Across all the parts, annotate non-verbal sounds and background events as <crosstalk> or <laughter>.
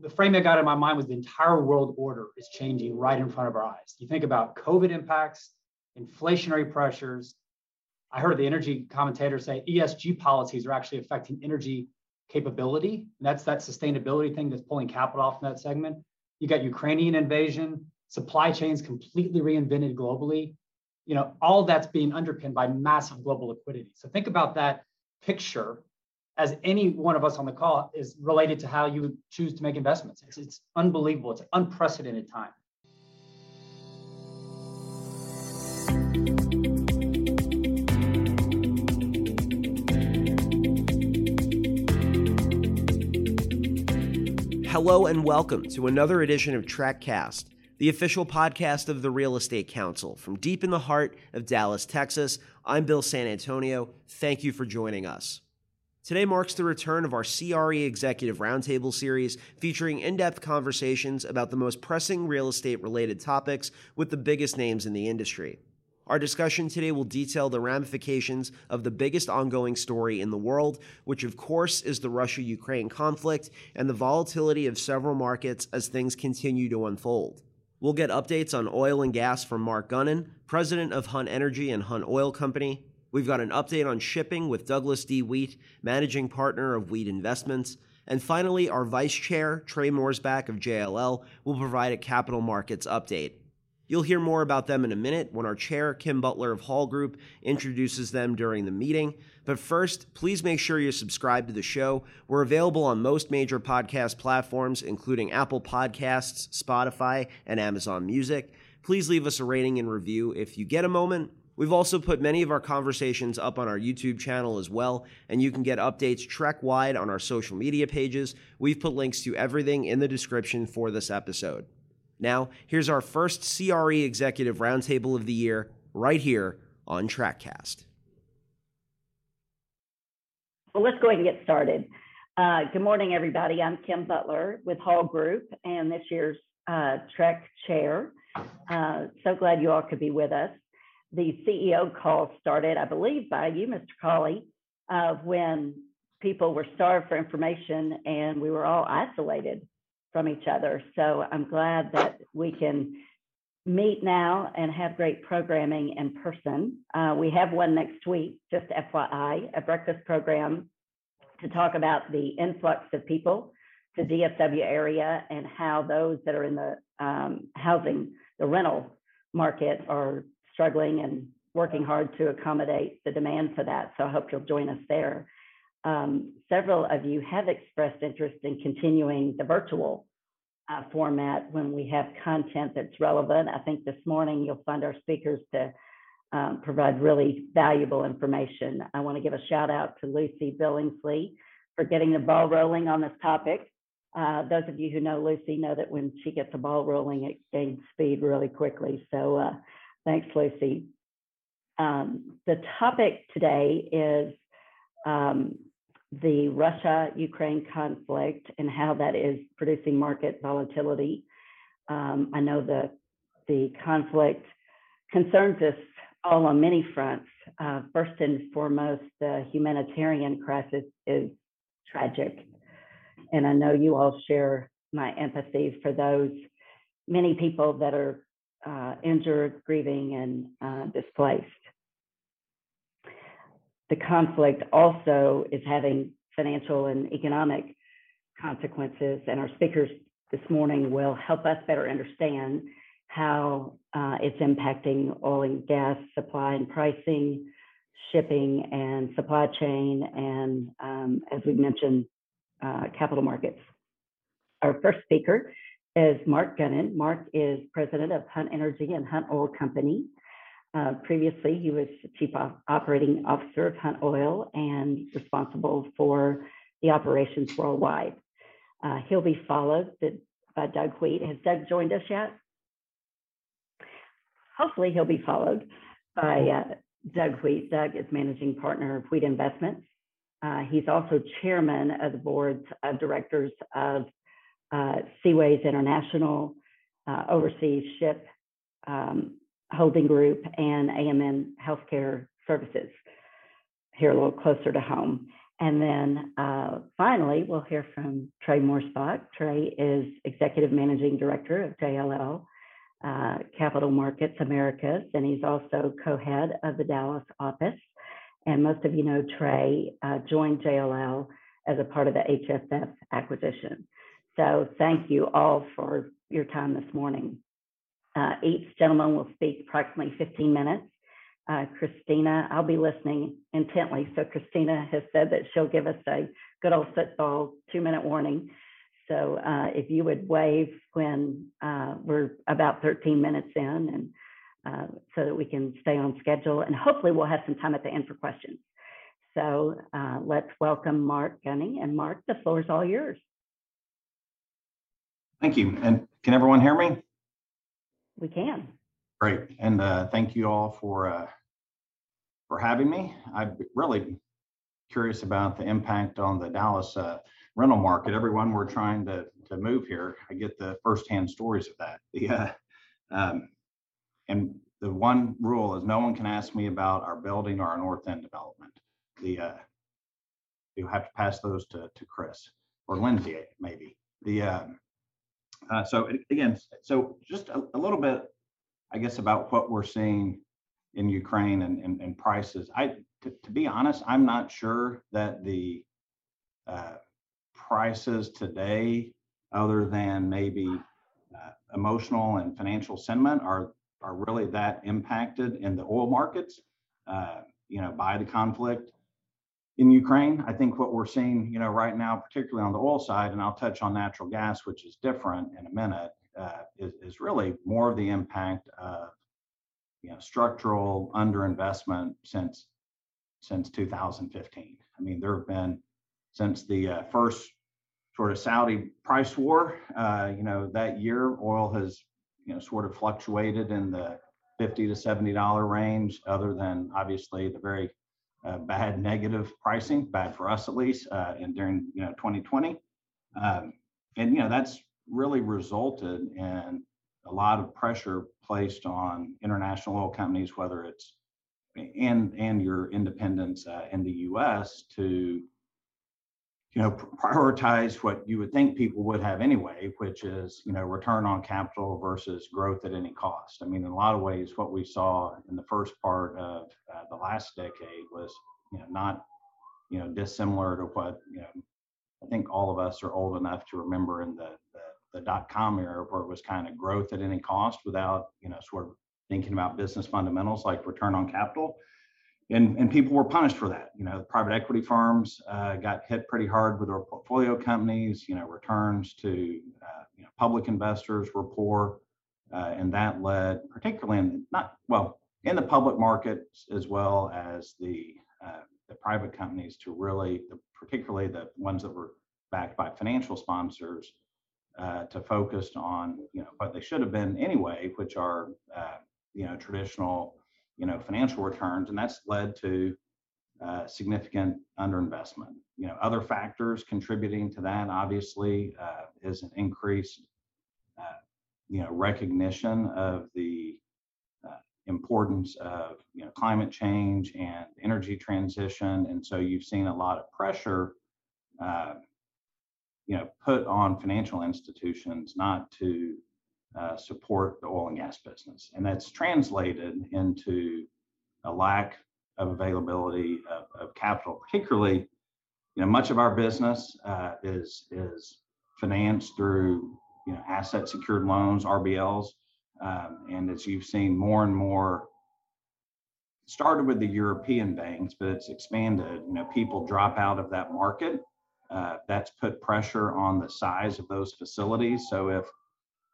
the frame that got in my mind was the entire world order is changing right in front of our eyes. You think about COVID impacts, inflationary pressures. I heard the energy commentator say ESG policies are actually affecting energy capability. That's that sustainability thing that's pulling capital off in that segment. You got Ukrainian invasion, supply chains completely reinvented globally. You know, all that's being underpinned by massive global liquidity. So think about that picture as any one of us on the call is related to how you choose to make investments. It's, it's unbelievable. It's an unprecedented time. Hello and welcome to another edition of TRECcast, the official podcast of the Real Estate Council from deep in the heart of Dallas, Texas. I'm Bill San Antonio. Thank you for joining us. Today marks the return of our CRE Executive Roundtable series featuring in depth conversations about the most pressing real estate related topics with the biggest names in the industry. Our discussion today will detail the ramifications of the biggest ongoing story in the world, which of course is the Russia Ukraine conflict and the volatility of several markets as things continue to unfold. We'll get updates on oil and gas from Mark Gunnin, president of Hunt Energy and Hunt Oil Company, We've got an update on shipping with Douglas D. Wheat, managing partner of Wheat Investments. And finally, our vice chair, Trey Morsbach of JLL, will provide a capital markets update. You'll hear more about them in a minute when our chair, Kim Butler of Hall Group, introduces them during the meeting. But first, please make sure you subscribe to the show. We're available on most major podcast platforms, including Apple Podcasts, Spotify, and Amazon Music. Please leave us a rating and review if you get a moment. We've also put many of our conversations up on our YouTube channel as well, and you can get updates TREC wide on our social media pages. We've put links to everything in the description for this episode. Now, here's our first CRE Executive Roundtable of the year, right here on TRECcast. Well, let's go ahead and get started. Uh, good morning, everybody. I'm Kim Butler with Hall Group and this year's uh, TREC Chair. Uh, so glad you all could be with us the CEO call started, I believe, by you, Mr. Cawley, uh, when people were starved for information and we were all isolated from each other. So I'm glad that we can meet now and have great programming in person. Uh, we have one next week, just FYI, a breakfast program to talk about the influx of people to DFW area and how those that are in the um, housing, the rental market are struggling and working hard to accommodate the demand for that. So I hope you'll join us there. Um, several of you have expressed interest in continuing the virtual uh, format when we have content that's relevant. I think this morning you'll find our speakers to um, provide really valuable information. I want to give a shout out to Lucy Billingsley for getting the ball rolling on this topic. Uh, those of you who know Lucy know that when she gets the ball rolling, it gains speed really quickly. So uh, Thanks, Lucy. Um, the topic today is um, the Russia Ukraine conflict and how that is producing market volatility. Um, I know that the conflict concerns us all on many fronts. Uh, first and foremost, the humanitarian crisis is tragic. And I know you all share my empathy for those many people that are uh, injured, grieving, and uh, displaced. The conflict also is having financial and economic consequences, and our speakers this morning will help us better understand how uh, it's impacting oil and gas supply and pricing, shipping and supply chain, and um, as we mentioned, uh, capital markets. Our first speaker is Mark Gunnin. Mark is president of Hunt Energy and Hunt Oil Company. Uh, previously, he was chief operating officer of Hunt Oil and responsible for the operations worldwide. Uh, he'll be followed by Doug Wheat. Has Doug joined us yet? Hopefully, he'll be followed by uh, Doug Wheat. Doug is managing partner of Wheat Investments. Uh, he's also chairman of the boards of directors of uh, Seaways International, uh, Overseas Ship um, Holding Group, and AMN Healthcare Services here a little closer to home. And then uh, finally, we'll hear from Trey Morsbach. Trey is Executive Managing Director of JLL uh, Capital Markets Americas, and he's also co-head of the Dallas office. And most of you know Trey uh, joined JLL as a part of the HFF acquisition. So thank you all for your time this morning. Uh, each gentleman will speak approximately 15 minutes. Uh, Christina, I'll be listening intently. So Christina has said that she'll give us a good old football two minute warning. So uh, if you would wave when uh, we're about 13 minutes in and uh, so that we can stay on schedule and hopefully we'll have some time at the end for questions. So uh, let's welcome Mark Gunnin and Mark, the floor is all yours. Thank you. And can everyone hear me? We can. Great. And uh, thank you all for uh, for having me. I'm really curious about the impact on the Dallas uh, rental market. Everyone we're trying to to move here, I get the firsthand stories of that. The uh, um, and the one rule is no one can ask me about our building or our North End development. The uh, you have to pass those to to Chris or Lindsay maybe. The um, uh, so again, so just a, a, little bit, I guess, about what we're seeing in Ukraine and, and, and prices. I, to, be honest, I'm not sure that the uh, prices today, other than maybe uh, emotional and financial sentiment, are are really that impacted in the oil markets, uh, you know, by the conflict in Ukraine. I think what we're seeing, you know, right now, particularly on the oil side, and I'll touch on natural gas, which is different in a minute, uh, is, is really more of the impact of, you know, structural underinvestment since since 2015. I mean, there have been since the uh, first sort of Saudi price war, uh, you know, that year oil has, you know, sort of fluctuated in the 50 to 70 dollar range, other than obviously the very uh, bad negative pricing, bad for us at least, uh, and during you know 2020, um, and you know that's really resulted in a lot of pressure placed on international oil companies, whether it's and and your independents uh, in the U.S. to you know prioritize what you would think people would have anyway which is you know return on capital versus growth at any cost. I mean in a lot of ways what we saw in the first part of uh, the last decade was you know not you know dissimilar to what you know i think all of us are old enough to remember in the the, the dot com era where it was kind of growth at any cost without you know sort of thinking about business fundamentals like return on capital and, and people were punished for that. You know, private equity firms uh, got hit pretty hard with their portfolio companies. You know, returns to uh, you know public investors were poor, uh, and that led, particularly in not well in the public markets as well as the uh, the private companies, to really, particularly the ones that were backed by financial sponsors, uh, to focus on you know what they should have been anyway, which are uh, you know traditional you know financial returns, and that's led to uh, significant underinvestment. You know, other factors contributing to that obviously uh, is an increased, uh, you know, recognition of the uh, importance of you know climate change and energy transition, and so you've seen a lot of pressure, uh, you know, put on financial institutions not to uh, support the oil and gas business. And that's translated into a lack of availability of, of capital, particularly, you know, much of our business uh, is, is financed through, you know, asset secured loans, RBLs. Um, and as you've seen more and more, started with the European banks, but it's expanded, you know, people drop out of that market. Uh, that's put pressure on the size of those facilities. So if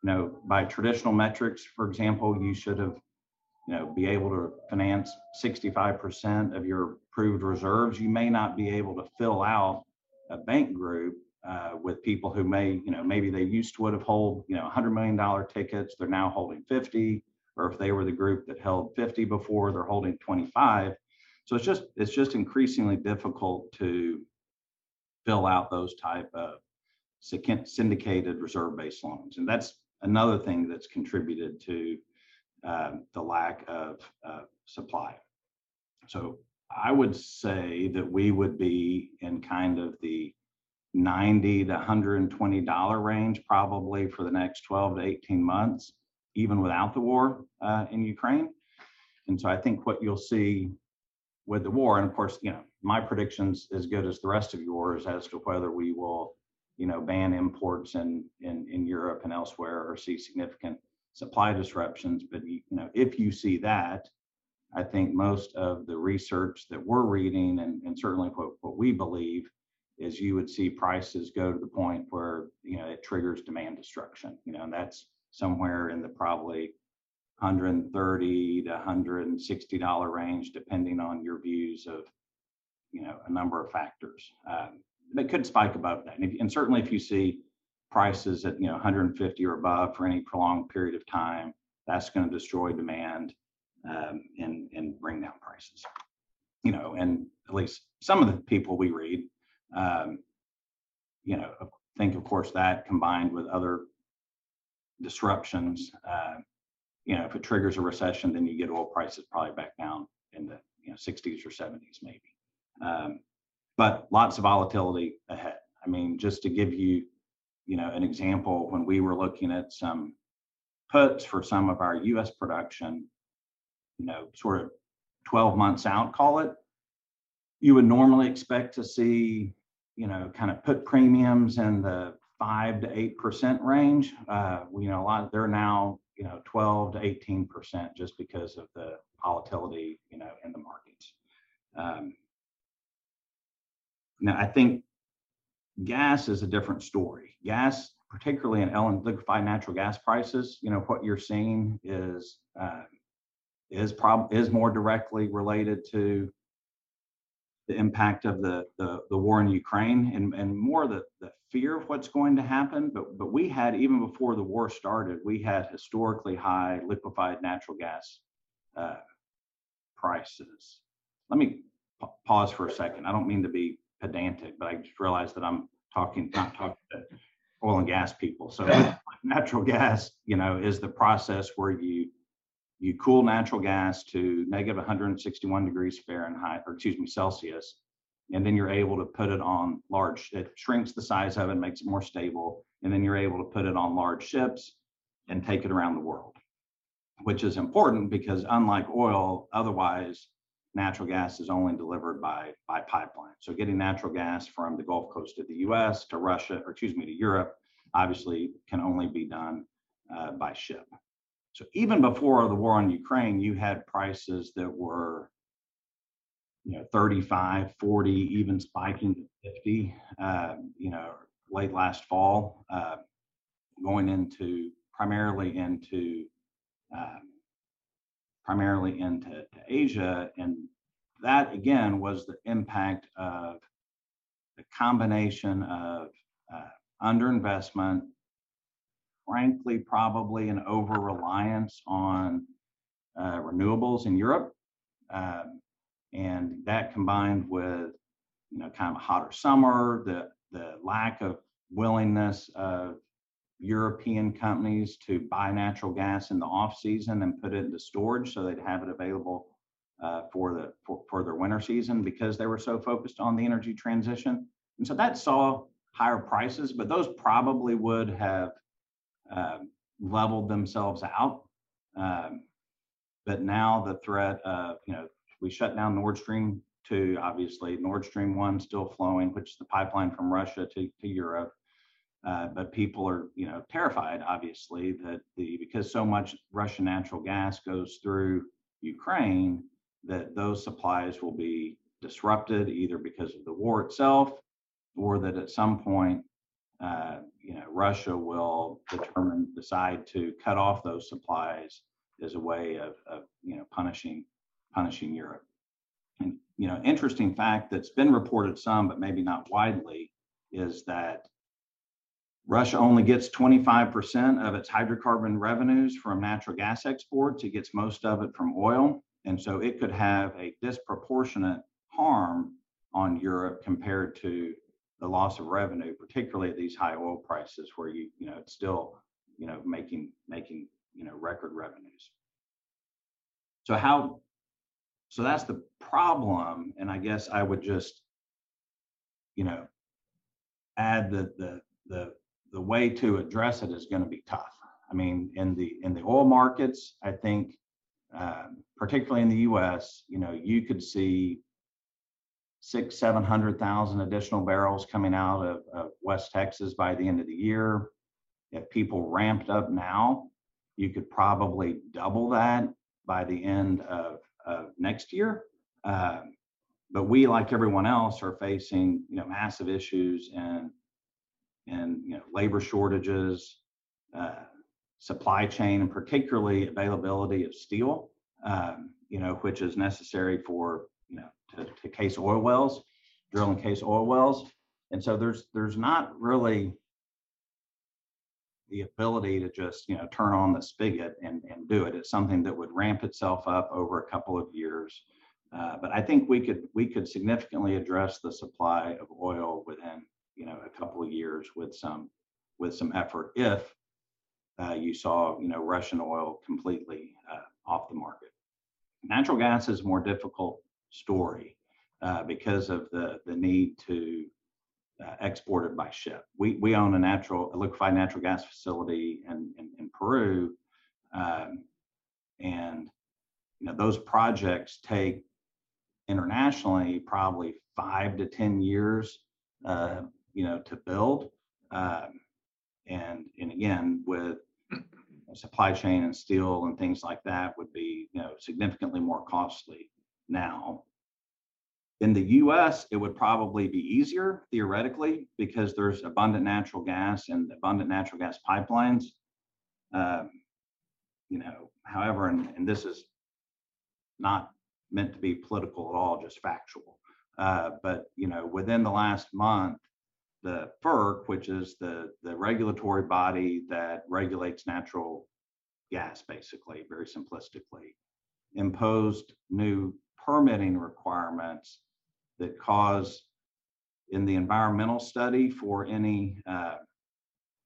you know, by traditional metrics, for example, you should have, you know, be able to finance 65% of your approved reserves. You may not be able to fill out a bank group uh, with people who may, you know, maybe they used to would have hold, you know, $100 million tickets. They're now holding 50, or if they were the group that held 50 before, they're holding 25. So it's just it's just increasingly difficult to fill out those type of syndicated reserve-based loans, and that's another thing that's contributed to um, the lack of uh, supply. So I would say that we would be in kind of the 90 to 120 dollar range probably for the next 12 to 18 months, even without the war uh, in Ukraine. And so I think what you'll see with the war, and of course, you know, my prediction's as good as the rest of yours as to whether we will, you know, ban imports in in, in Europe and elsewhere or see significant supply disruptions. But you know, if you see that, I think most of the research that we're reading and, and certainly what, what we believe is you would see prices go to the point where you know it triggers demand destruction. You know, and that's somewhere in the probably 130 to 160 dollar range, depending on your views of you know a number of factors. Um, they could spike above that, and, if, and certainly if you see prices at you know 150 or above for any prolonged period of time, that's going to destroy demand um, and and bring down prices. You know, and at least some of the people we read um, you know, think of course that combined with other disruptions, uh, you know, if it triggers a recession, then you get oil prices probably back down in the you know 60s or 70s maybe. Um, but lots of volatility ahead. I mean, just to give you, you know, an example, when we were looking at some puts for some of our U.S. production, you know, sort of 12 months out, call it, you would normally expect to see you know, kind of put premiums in the five to eight percent range. Uh, you know, a lot they're now you know 12 to 18 percent just because of the volatility you know in the markets. Um, now, I think gas is a different story. Gas, particularly in LNG liquefied natural gas prices, you know what you're seeing is uh, is prob is more directly related to the impact of the, the, the war in Ukraine and, and more the, the fear of what's going to happen. But, but we had, even before the war started, we had historically high liquefied natural gas uh, prices. Let me p- pause for a second. I don't mean to be pedantic, but I just realized that I'm talking, not talking to oil and gas people. So natural gas, you know, is the process where you you cool natural gas to negative 161 degrees Fahrenheit, or excuse me, Celsius, and then you're able to put it on large, it shrinks the size of it, makes it more stable, and then you're able to put it on large ships and take it around the world, which is important because unlike oil, otherwise natural gas is only delivered by, by pipeline. So getting natural gas from the Gulf Coast of the US to Russia, or excuse me, to Europe, obviously can only be done uh, by ship. So even before the war on Ukraine, you had prices that were, you know, 35, 40, even spiking to 50, uh, you know, late last fall, uh, going into primarily into um, primarily into Asia. And that again was the impact of the combination of uh, underinvestment frankly, probably an over reliance on uh, renewables in Europe. Um, and that combined with, you know, kind of a hotter summer, the, the lack of willingness of European companies to buy natural gas in the off season and put it into storage so they'd have it available uh, for the for, for their winter season because they were so focused on the energy transition. And so that saw higher prices, but those probably would have um, leveled themselves out. Um, but now the threat of, you know, we shut down Nord Stream 2, obviously, Nord Stream 1 still flowing, which is the pipeline from Russia to, to Europe. Uh, but people are, you know, terrified, obviously, that the because so much Russian natural gas goes through Ukraine, that those supplies will be disrupted either because of the war itself, or that at some point uh, you know, Russia will determine, decide to cut off those supplies as a way of, of you know, punishing, punishing Europe. And, you know, interesting fact that's been reported some, but maybe not widely, is that Russia only gets 25% of its hydrocarbon revenues from natural gas exports. It gets most of it from oil. And so it could have a disproportionate harm on Europe compared to the loss of revenue, particularly at these high oil prices where you, you know, it's still, you know, making, making, you know, record revenues. So how so that's the problem. And I guess I would just, you know, add that the the the way to address it is going to be tough. I mean, in the in the oil markets, I think, um, particularly in the U.S., you know, you could see six, seven hundred thousand additional barrels coming out of, of West Texas by the end of the year. If people ramped up now, you could probably double that by the end of, of next year. Um, but we, like everyone else, are facing you know massive issues and and you know labor shortages, uh, supply chain, and particularly availability of steel. Um, you know, which is necessary for you know to, to case oil wells, drill and case oil wells. And so there's there's not really the ability to just you know turn on the spigot and, and do it. It's something that would ramp itself up over a couple of years. Uh, but I think we could we could significantly address the supply of oil within you know a couple of years with some with some effort if uh, you saw you know Russian oil completely uh, off the market. Natural gas is a more difficult story uh, because of the the need to uh, export it by ship. We we own a natural a liquefied natural gas facility in in, in Peru, um, and you know those projects take internationally probably five to ten years uh, you know to build um, and and again with <clears throat> supply chain and steel and things like that would be you know significantly more costly now. In the US it would probably be easier theoretically because there's abundant natural gas and abundant natural gas pipelines. Um, you know however and, and this is not meant to be political at all just factual. Uh, but you know within the last month the FERC, which is the, the regulatory body that regulates natural gas, basically, very simplistically, imposed new permitting requirements that cause in the environmental study for any uh,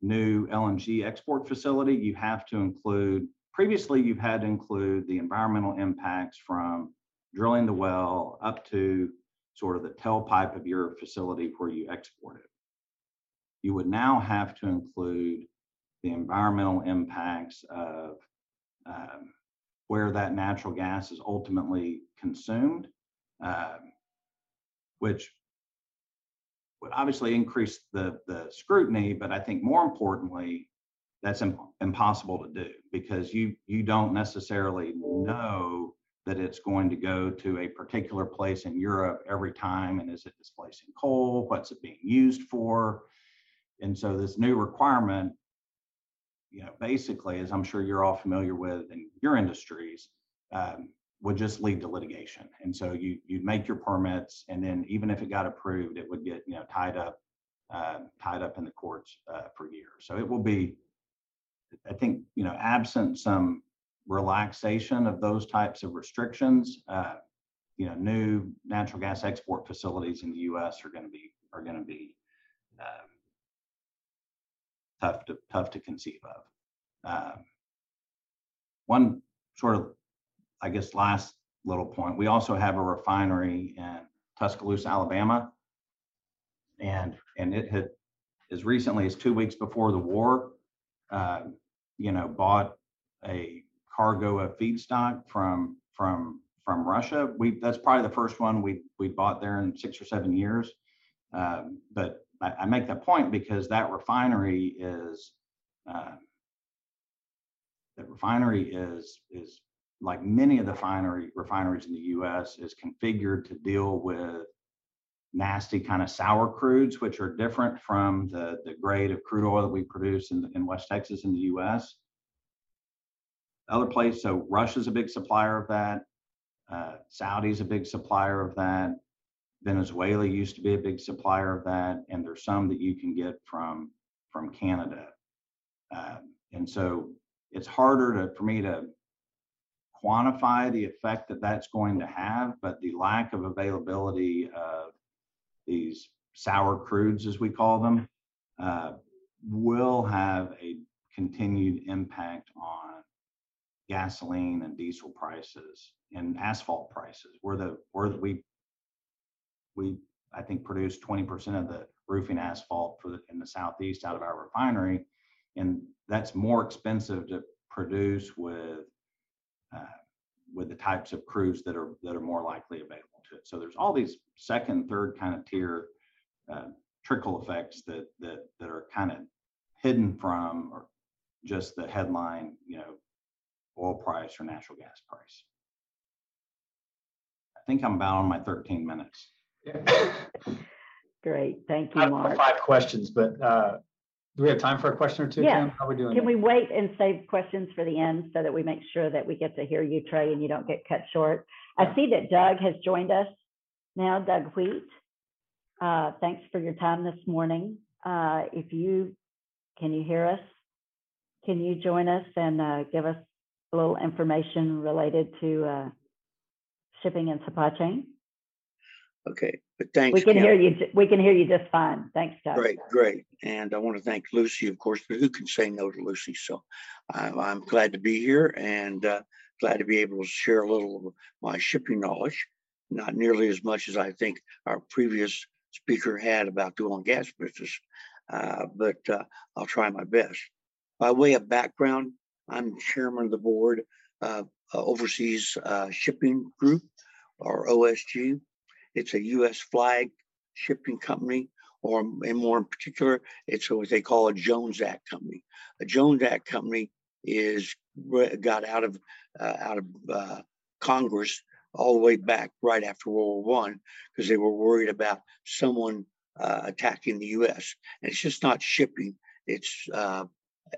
new LNG export facility, you have to include, previously you've had to include the environmental impacts from drilling the well up to sort of the tailpipe of your facility where you export it you would now have to include the environmental impacts of um, where that natural gas is ultimately consumed, um, which would obviously increase the, the scrutiny, but I think more importantly, that's imp- impossible to do because you you don't necessarily know that it's going to go to a particular place in Europe every time, and is it displacing coal? What's it being used for? And so this new requirement, you know, basically, as I'm sure you're all familiar with in your industries, um, would just lead to litigation. And so you you'd make your permits, and then even if it got approved, it would get you know tied up uh, tied up in the courts uh, for years. So it will be, I think, you know, absent some relaxation of those types of restrictions, uh, you know, new natural gas export facilities in the U.S. are going to be are going to be uh, tough to tough to conceive of. Um, one sort of, I guess, last little point. We also have a refinery in Tuscaloosa, Alabama, and and it had as recently as two weeks before the war, uh, you know, bought a cargo of feedstock from from from Russia. We that's probably the first one we we bought there in six or seven years. Um, but I, I, make that point because that refinery is uh, that refinery is is like many of the refinery refineries in the U.S. is configured to deal with nasty kind of sour crudes, which are different from the the grade of crude oil that we produce in, in West Texas in the U.S. Other place, so Russia's a big supplier of that. Uh, Saudi's a big supplier of that. Venezuela used to be a big supplier of that, and there's some that you can get from from Canada. Um, and so it's harder to, for me to quantify the effect that that's going to have, but the lack of availability of these sour crudes, as we call them, uh, will have a continued impact on gasoline and diesel prices and asphalt prices. We're the, we're the, we, we, I think, produce 20% of the roofing asphalt for the, in the southeast out of our refinery. And that's more expensive to produce with, uh, with the types of crews that are, that are more likely available to it. So there's all these second, third kind of tier uh, trickle effects that, that, that are kind of hidden from or just the headline, you know, oil price or natural gas price. I think I'm about on my 13 minutes. <laughs> Great, thank I you, have Mark. five questions, but uh, do we have time for a question or two, Yeah. Kim? How are we doing? Can we wait and save questions for the end so that we make sure that we get to hear you, Trey, and you don't get cut short? I see that Doug has joined us now, Doug Wheat. Uh, Thanks for your time this morning. Uh, If you, can you hear us? Can you join us and uh, give us a little information related to uh, shipping and supply chain? Okay, but thanks. We can Kim. hear you, we can hear you just fine. Thanks, Doug. Great, great. And I want to thank Lucy, of course, but who can say no to Lucy? So I'm, I'm glad to be here and uh, glad to be able to share a little of my shipping knowledge. Not nearly as much as I think our previous speaker had about the oil and gas business, uh, but uh, I'll try my best. By way of background, I'm chairman of the board of uh, Overseas uh, Shipping Group, or OSG. It's a U.S. flag shipping company, or and more in particular, it's what they call a Jones Act company. A Jones Act company is got out of uh, out of uh, Congress all the way back right after World War One because they were worried about someone uh, attacking the U.S. And it's just not shipping; it's uh,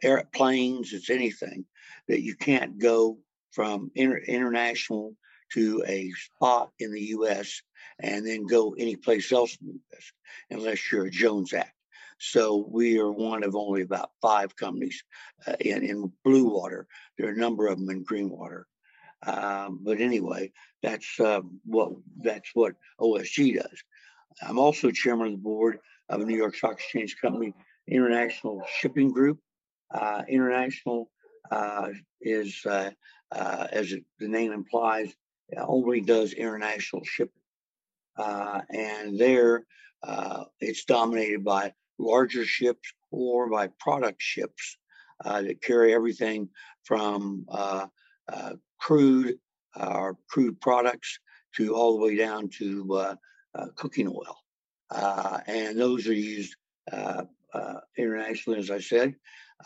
airplanes, it's anything that you can't go from inter- international to a spot in the U.S. and then go anyplace else in the U.S. unless you're a Jones Act. So we are one of only about five companies uh, in, in blue water. There are a number of them in green water. Um, but anyway, that's uh, what that's what OSG does. I'm also chairman of the board of a New York Stock Exchange company, International Shipping Group. Uh, international uh, is, uh, uh, as it, the name implies, only does international shipping. Uh, and there, uh, it's dominated by larger ships or by product ships uh, that carry everything from uh, uh, crude or crude products to all the way down to uh, uh, cooking oil. Uh, and those are used uh, uh, internationally, as I said.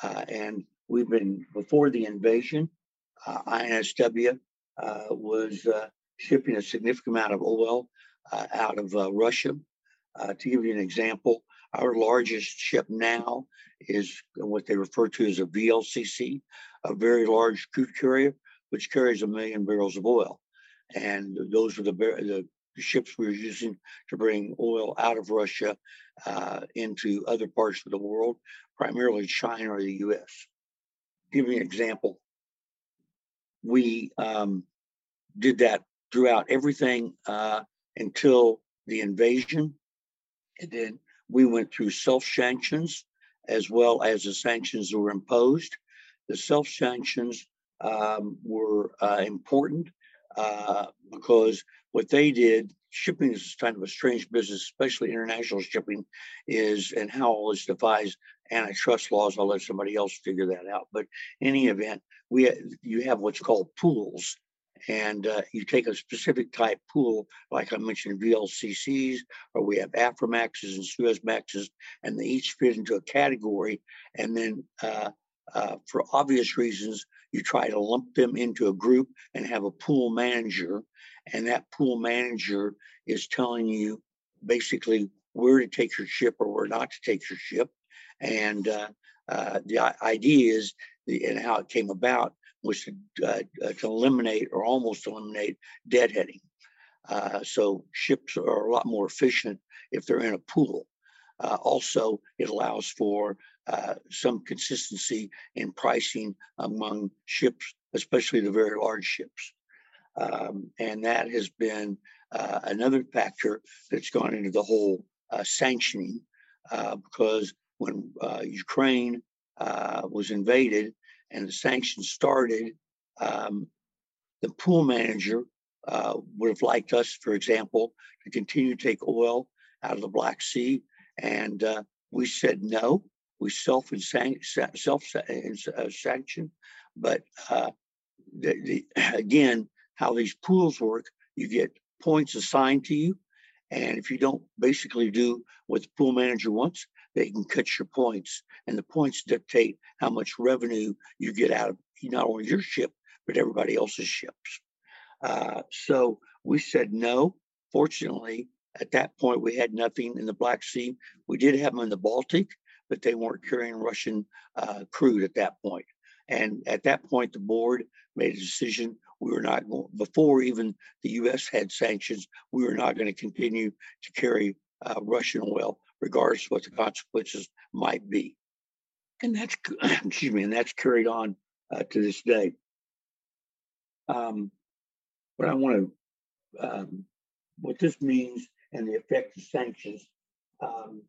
Uh, and we've been, before the invasion, uh, INSW uh, was uh, shipping a significant amount of oil uh, out of uh, Russia. Uh, to give you an example, our largest ship now is what they refer to as a VLCC, a very large crude carrier, which carries a million barrels of oil. And those are the, the ships we were using to bring oil out of Russia uh, into other parts of the world, primarily China or the US. Give you an example. We um, did that throughout everything uh, until the invasion. And then we went through self sanctions as well as the sanctions that were imposed. The self sanctions um, were uh, important uh, because what they did, shipping is kind of a strange business, especially international shipping, is and how all this defies antitrust laws. I'll let somebody else figure that out. But in any event, we you have what's called pools, and uh, you take a specific type pool, like I mentioned, VLCCs, or we have Aframaxes and Suezmaxes, and they each fit into a category. And then, uh, uh, for obvious reasons, you try to lump them into a group and have a pool manager, and that pool manager is telling you basically where to take your ship or where not to take your ship. And uh, uh, the idea is, the, and how it came about was to, uh, uh, to eliminate or almost eliminate deadheading. Uh, so ships are a lot more efficient if they're in a pool. Also, it allows for some consistency in pricing among ships, especially the very large ships. Um, and that has been uh, another factor that's gone into the whole uh, sanctioning uh, because when uh, Ukraine uh, was invaded and the sanctions started, Um, the pool manager uh, would have liked us, for example, to continue to take oil out of the Black Sea, and uh, we said no. We self uh, sanction, but uh, the, the, <clears throat> again, how these pools work, you get points assigned to you, and if you don't basically do what the pool manager wants, they can cut your points, and the points dictate how much revenue you get out of not only your ship but everybody else's ships. Uh, so we said no. Fortunately, at that point, we had nothing in the Black Sea. We did have them in the Baltic, but they weren't carrying Russian uh, crude at that point. And at that point, the board made a decision. We were not going, before even the U.S. had sanctions, we were not going to continue to carry uh, Russian oil, regardless of what the consequences might be. And that's, <clears throat> excuse me, and that's carried on uh, to this day. Um, but I want to, um, what this means and the effect of sanctions. Um,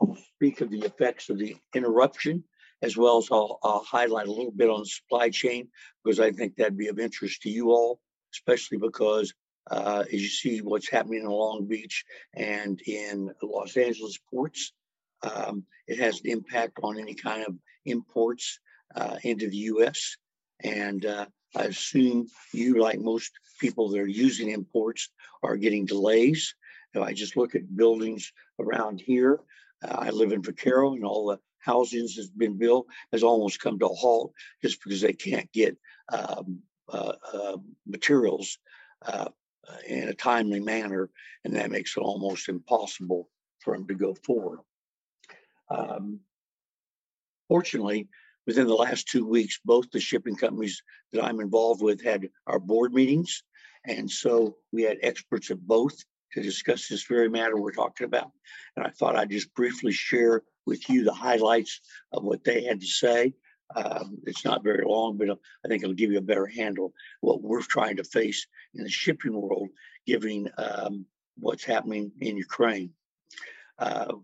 I'll speak of the effects of the interruption, as well as I'll, I'll highlight a little bit on the supply chain, because I think that'd be of interest to you all, especially because uh, as you see what's happening in Long Beach and in Los Angeles ports, um, it has an impact on any kind of imports uh, into the U.S. And uh, I assume you, like most people that are using imports, are getting delays. If I just look at buildings around here, uh, I live in Vaquero, and all the housing that's been built has almost come to a halt just because they can't get um, uh, uh, materials uh, in a timely manner, and that makes it almost impossible for them to go forward. Um, fortunately, within the last two weeks, both the shipping companies that I'm involved with had our board meetings. And so we had experts at both to discuss this very matter we're talking about. And I thought I'd just briefly share with you the highlights of what they had to say. Um, it's not very long, but I think it'll give you a better handle what we're trying to face in the shipping world, given um, what's happening in Ukraine. Uh,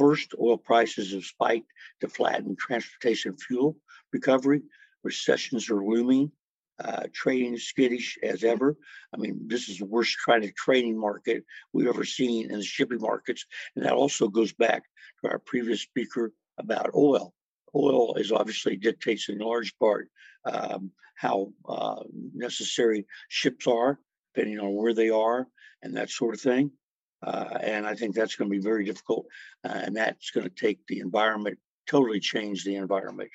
First, oil prices have spiked to flatten transportation fuel recovery. Recessions are looming. Uh, trading is skittish as ever. I mean, this is the worst kind of trading market we've ever seen in the shipping markets. And that also goes back to our previous speaker about oil. Oil is obviously dictates in large part um, how uh, necessary ships are, depending on where they are and that sort of thing. Uh, and I think that's going to be very difficult. Uh, and that's going to take the environment, totally change the environment.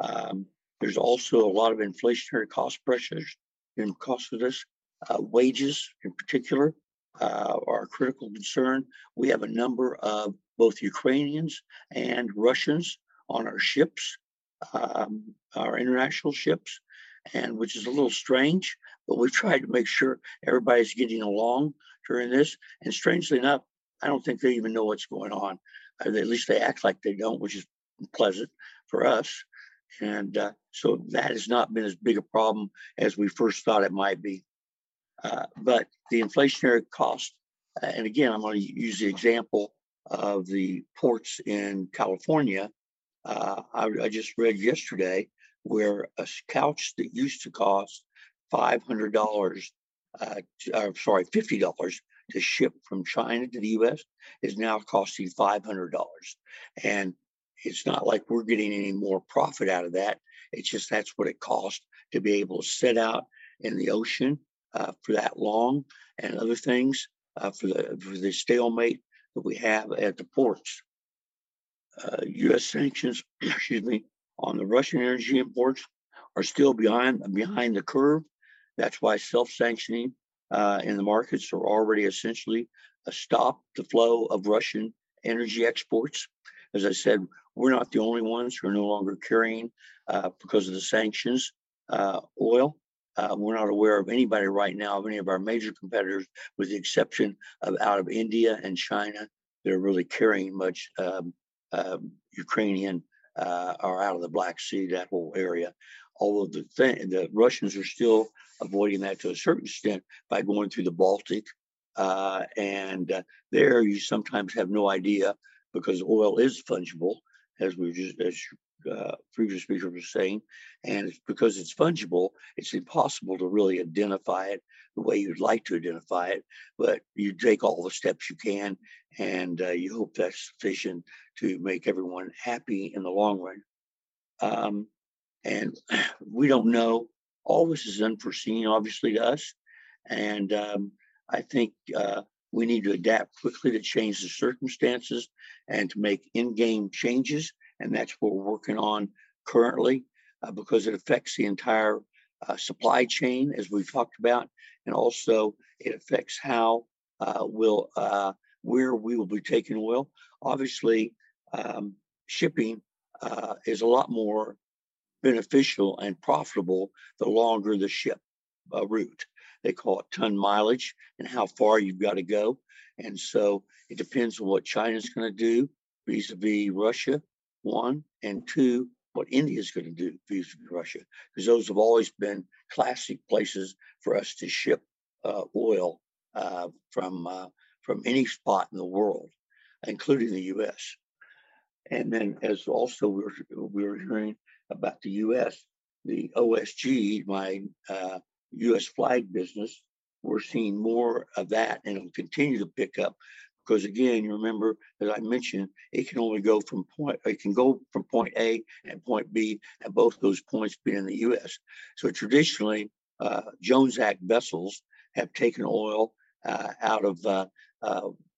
Um, there's also a lot of inflationary cost pressures in cost of this. Uh, wages, in particular, uh, are a critical concern. We have a number of both Ukrainians and Russians on our ships, um, our international ships, and which is a little strange, but we've tried to make sure everybody's getting along during this. And strangely enough, I don't think they even know what's going on. Uh, at least they act like they don't, which is pleasant for us. And uh, so that has not been as big a problem as we first thought it might be. Uh, but the inflationary cost, uh, and again, I'm going to use the example of the ports in California. Uh, I, I just read yesterday where a couch that used to cost $500 uh, uh, sorry, fifty dollars to ship from China to the U.S. is now costing five hundred dollars, and it's not like we're getting any more profit out of that. It's just that's what it costs to be able to sit out in the ocean uh, for that long, and other things uh, for the for the stalemate that we have at the ports. U.S. Uh, sanctions, <clears throat> excuse me, on the Russian energy imports are still behind behind the curve that's why self-sanctioning uh, in the markets are already essentially a stop the flow of Russian energy exports. As I said, we're not the only ones who are no longer carrying, uh, because of the sanctions, uh, oil. Uh, we're not aware of anybody right now of any of our major competitors, with the exception of out of India and China, that are really carrying much um Ukrainian uh, or out of the Black Sea, that whole area. Although the, th- the Russians are still avoiding that to a certain extent by going through the Baltic. Uh, and uh, there you sometimes have no idea because oil is fungible, as we just as uh, previous speaker was saying, and it's because it's fungible, it's impossible to really identify it the way you'd like to identify it. But you take all the steps you can, and uh, you hope that's sufficient to make everyone happy in the long run. Um, and <clears throat> we don't know. All this is unforeseen, obviously, to us. And um, I think uh, we need to adapt quickly to change the circumstances and to make in-game changes, and that's what we're working on currently uh, because it affects the entire uh, supply chain, as we've talked about, and also it affects how uh, will uh, where we will be taking oil. Obviously, um, shipping uh, is a lot more beneficial and profitable the longer the ship uh, route. They call it ton mileage and how far you've got to go. And so it depends on what China's going to do vis-a-vis Russia, one, and two, what India is going to do vis-a-vis Russia, because those have always been classic places for us to ship uh, oil uh, from uh, from any spot in the world, including the U.S. And then, as also we were, we hearing about the U.S., the OSG, my uh, U.S. flag business, we're seeing more of that, and it'll continue to pick up because again, you remember as I mentioned, it can only go from point it can go from point A and point B, and both those points being in the U.S. So traditionally, uh, Jones Act vessels have taken oil uh, out of uh,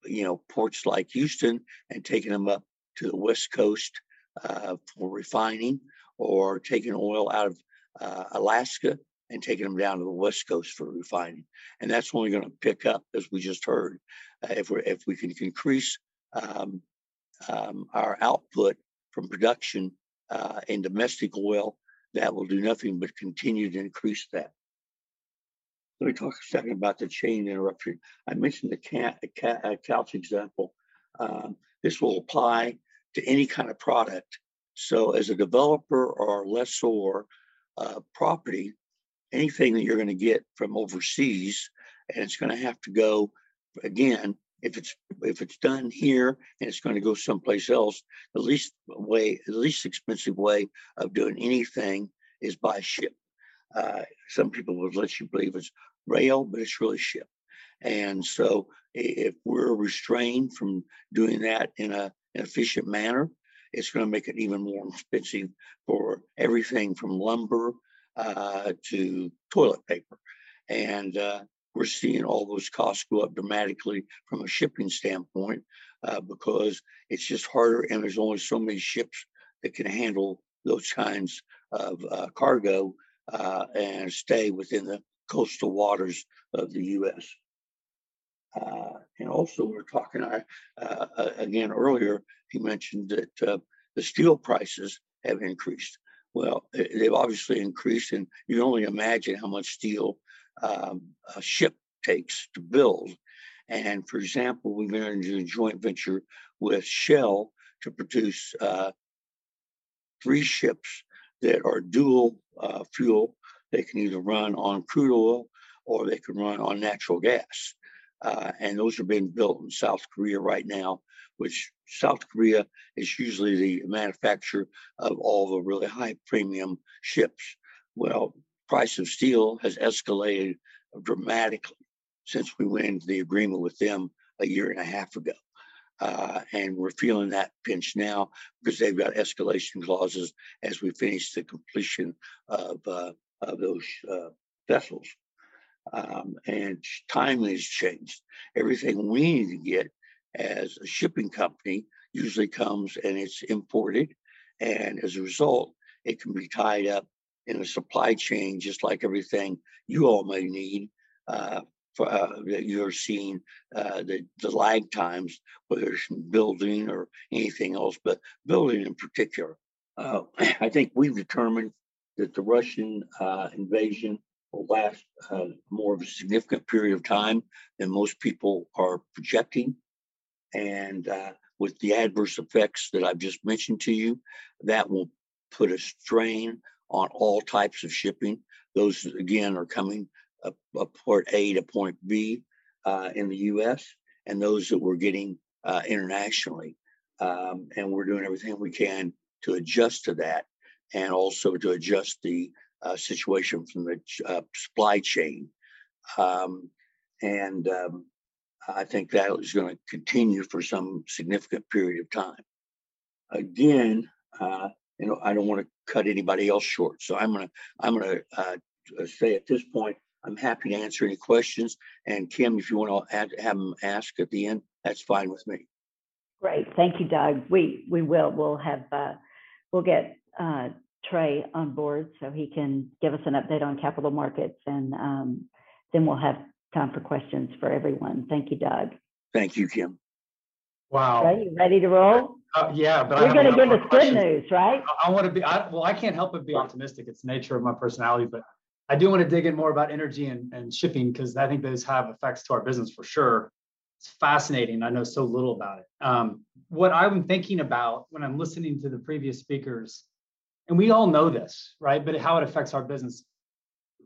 you know ports like Houston and taken them up to the West Coast uh, for refining, or taking oil out of uh, Alaska and taking them down to the west coast for refining. And that's only going to pick up, as we just heard, if we if we can increase um, um, our output from production uh, in domestic oil, that will do nothing but continue to increase that. Let me talk a second about the chain interruption. I mentioned the cat, uh, couch example. Um, this will apply to any kind of product. So, as a developer or lessor uh, property, anything that you're going to get from overseas, and it's going to have to go again. If it's if it's done here and it's going to go someplace else, the least way, the least expensive way of doing anything is by ship. Uh, some people would let you believe it's rail, but it's really ship. And so, if we're restrained from doing that in a, an efficient manner, it's going to make it even more expensive for everything from lumber uh, to toilet paper. And uh, we're seeing all those costs go up dramatically from a shipping standpoint uh, because it's just harder and there's only so many ships that can handle those kinds of uh, cargo uh, and stay within the coastal waters of the U.S. Uh, and also, we are talking again earlier. He mentioned that the steel prices have increased. Well, they've obviously increased, and you can only imagine how much steel um, a ship takes to build. And for example, we've entered into a joint venture with Shell to produce uh, three ships that are dual uh, fuel. They can either run on crude oil or they can run on natural gas. Uh, and those are being built in South Korea right now, which South Korea is usually the manufacturer of all the really high premium ships. Well, price of steel has escalated dramatically since we went into the agreement with them a year and a half ago. Uh, and we're feeling that pinch now because they've got escalation clauses as we finish the completion of, uh, of those uh, vessels. Um, and time has changed. Everything we need to get as a shipping company usually comes and it's imported. And as a result, it can be tied up in a supply chain, just like everything you all may need uh, for, uh, that you're seeing uh, the, the lag times, whether it's building or anything else, but building in particular. Uh, <clears throat> I think we've determined that the Russian uh, invasion will last uh, more of a significant period of time than most people are projecting. And uh, with the adverse effects that I've just mentioned to you, that will put a strain on all types of shipping. Those, again, are coming up, up port A to point B uh, in the US, and those that we're getting uh, internationally. Um, and we're doing everything we can to adjust to that and also to adjust the uh, situation from the uh, supply chain. Um, and um, I think that is going to continue for some significant period of time. Again, uh, you know, I don't want to cut anybody else short, so I'm going to I'm going to uh, say at this point, I'm happy to answer any questions. And Kim, if you want to add, have them ask at the end, that's fine with me. Great, thank you, Doug. We we will. We'll have uh, we'll get uh, Trey on board so he can give us an update on capital markets, and um, then we'll have time for questions for everyone. Thank you, Doug. Thank you, Kim. Wow. Are you ready to roll? Uh, yeah, but You're going to give us good news, right? I, I want to be. I, well, I can't help but be optimistic. It's the nature of my personality, but I do want to dig in more about energy and, and shipping because I think those have effects to our business for sure. It's fascinating. I know so little about it. Um, what I'm thinking about when I'm listening to the previous speakers, and we all know this, right? But how it affects our business.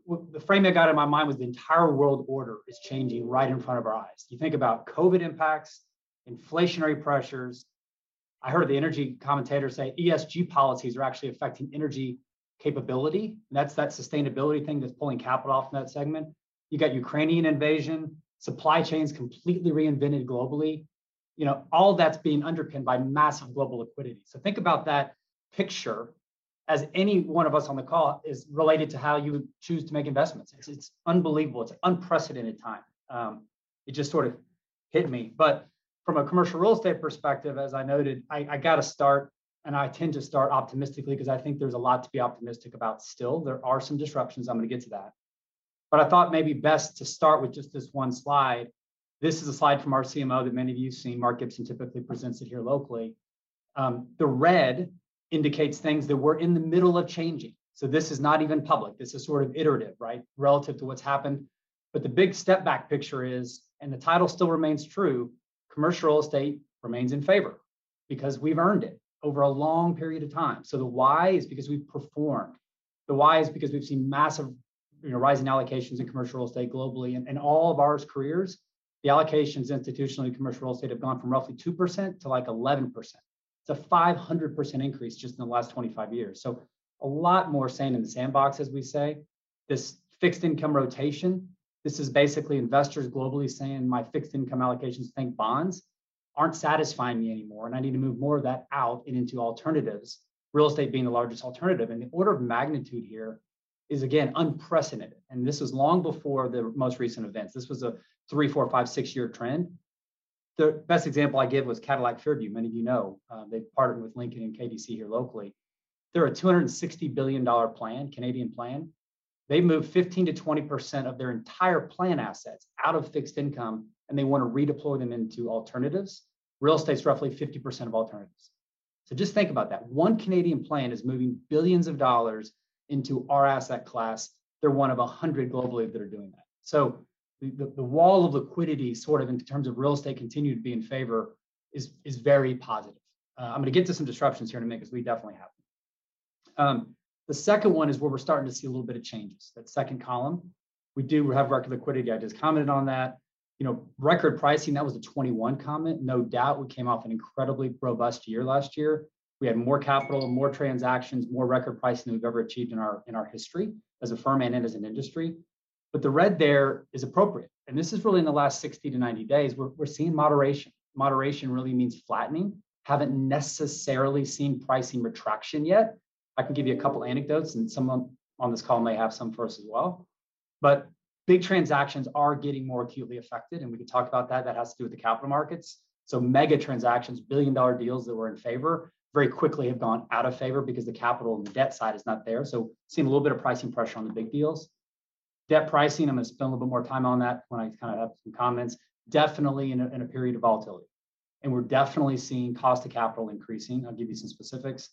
The frame I got in my mind was the entire world order is changing right in front of our eyes. You think about COVID impacts, inflationary pressures. I heard the energy commentator say ESG policies are actually affecting energy capability. And that's that sustainability thing that's pulling capital off in that segment. You got Ukrainian invasion, supply chains completely reinvented globally. You know, all that's being underpinned by massive global liquidity. So think about that picture as any one of us on the call is related to how you choose to make investments. It's, it's unbelievable. It's unprecedented time. Um, it just sort of hit me. But from a commercial real estate perspective, as I noted, I, I got to start and I tend to start optimistically because I think there's a lot to be optimistic about still. There are some disruptions. I'm going to get to that. But I thought maybe best to start with just this one slide. This is a slide from our CMO that many of you have seen. Mark Gibson typically presents it here locally. Um, the red indicates things that we're in the middle of changing. So this is not even public. This is sort of iterative, right? Relative to what's happened. But the big step back picture is, and the title still remains true, commercial real estate remains in favor because we've earned it over a long period of time. So the why is because we've performed. The why is because we've seen massive you know, rising allocations in commercial real estate globally. And in all of our careers, the allocations institutionally in commercial real estate have gone from roughly 2% to like 11%. It's a 500% increase just in the last 25 years. So a lot more sand in the sandbox, as we say. This fixed income rotation, this is basically investors globally saying my fixed income allocations think bonds aren't satisfying me anymore. And I need to move more of that out and into alternatives, real estate being the largest alternative. And the order of magnitude here is again unprecedented. And this was long before the most recent events. This was a three, four, five, six year trend. The best example I give was Cadillac Fairview. Many of you know uh, they've partnered with Lincoln and KDC here locally. They're a $260 billion plan, Canadian plan. They move 15 to 20% of their entire plan assets out of fixed income and they want to redeploy them into alternatives. Real estate's roughly 50% of alternatives. So just think about that. One Canadian plan is moving billions of dollars into our asset class. They're one of 100 globally that are doing that. So the, the, wall of liquidity, sort of in terms of real estate, continue to be in favor is, is very positive. Uh, I'm going to get to some disruptions here in a minute because we definitely have them. Um, the second one is where we're starting to see a little bit of changes. That second column, we do have record liquidity. I just commented on that you know, record pricing, that was a 21 comment. No doubt we came off an incredibly robust year last year. We had more capital, more transactions, more record pricing than we've ever achieved in our in our history as a firm and as an industry. But the red there is appropriate. And this is really in the last 60 to 90 days, we're, we're seeing moderation. Moderation really means flattening. Haven't necessarily seen pricing retraction yet. I can give you a couple anecdotes, and someone on this call may have some for us as well. But big transactions are getting more acutely affected, and we can talk about that. That has to do with the capital markets. So mega transactions, billion dollar deals that were in favor, very quickly have gone out of favor because the capital and the debt side is not there. So seeing a little bit of pricing pressure on the big deals. Debt pricing, I'm going to spend a little bit more time on that when I kind of have some comments. Definitely in a, in a period of volatility. And we're definitely seeing cost of capital increasing. I'll give you some specifics.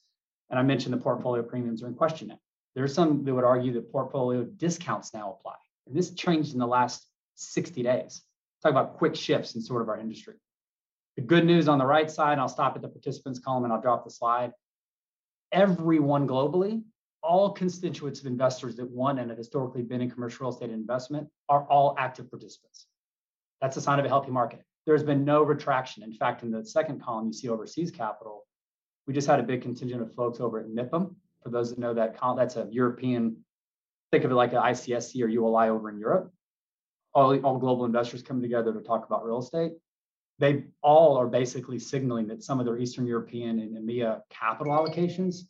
And I mentioned the portfolio premiums are in question now. are some that would argue that portfolio discounts now apply. And this changed in the last 60 days. Talk about quick shifts in sort of our industry. The good news on the right side, I'll stop at the participants column and I'll drop the slide. Everyone globally, all constituents of investors that want and have historically been in commercial real estate investment are all active participants. That's a sign of a healthy market. There's been no retraction. In fact, in the second column, you see overseas capital. We just had a big contingent of folks over at MIPIM. For those that know that, that's a European, think of it like an ICSC or ULI over in Europe. All, all global investors coming together to talk about real estate. They all are basically signaling that some of their Eastern European and EMEA capital allocations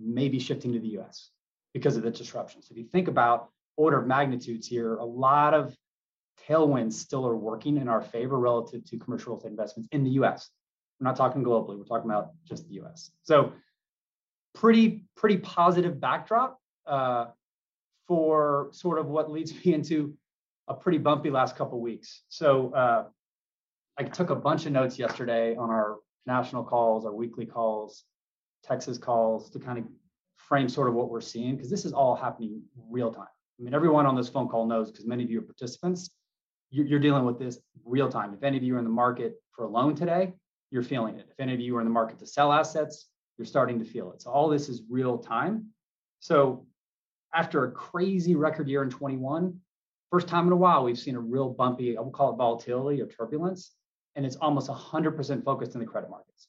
may be shifting to the US because of the disruptions. If you think about order of magnitudes here, a lot of tailwinds still are working in our favor relative to commercial real estate investments in the US. We're not talking globally, we're talking about just the US. So pretty, pretty positive backdrop uh, for sort of what leads <laughs> me into a pretty bumpy last couple weeks. So uh, I took a bunch of notes yesterday on our national calls, our weekly calls, Texas calls to kind of frame sort of what we're seeing because this is all happening real time. I mean, everyone on this phone call knows because many of you are participants, you're dealing with this real time. If any of you are in the market for a loan today, you're feeling it. If any of you are in the market to sell assets, you're starting to feel it. So all this is real time. So after a crazy record year in 21, first time in a while, we've seen a real bumpy, I will call it volatility or turbulence, and it's almost 100% focused in the credit markets.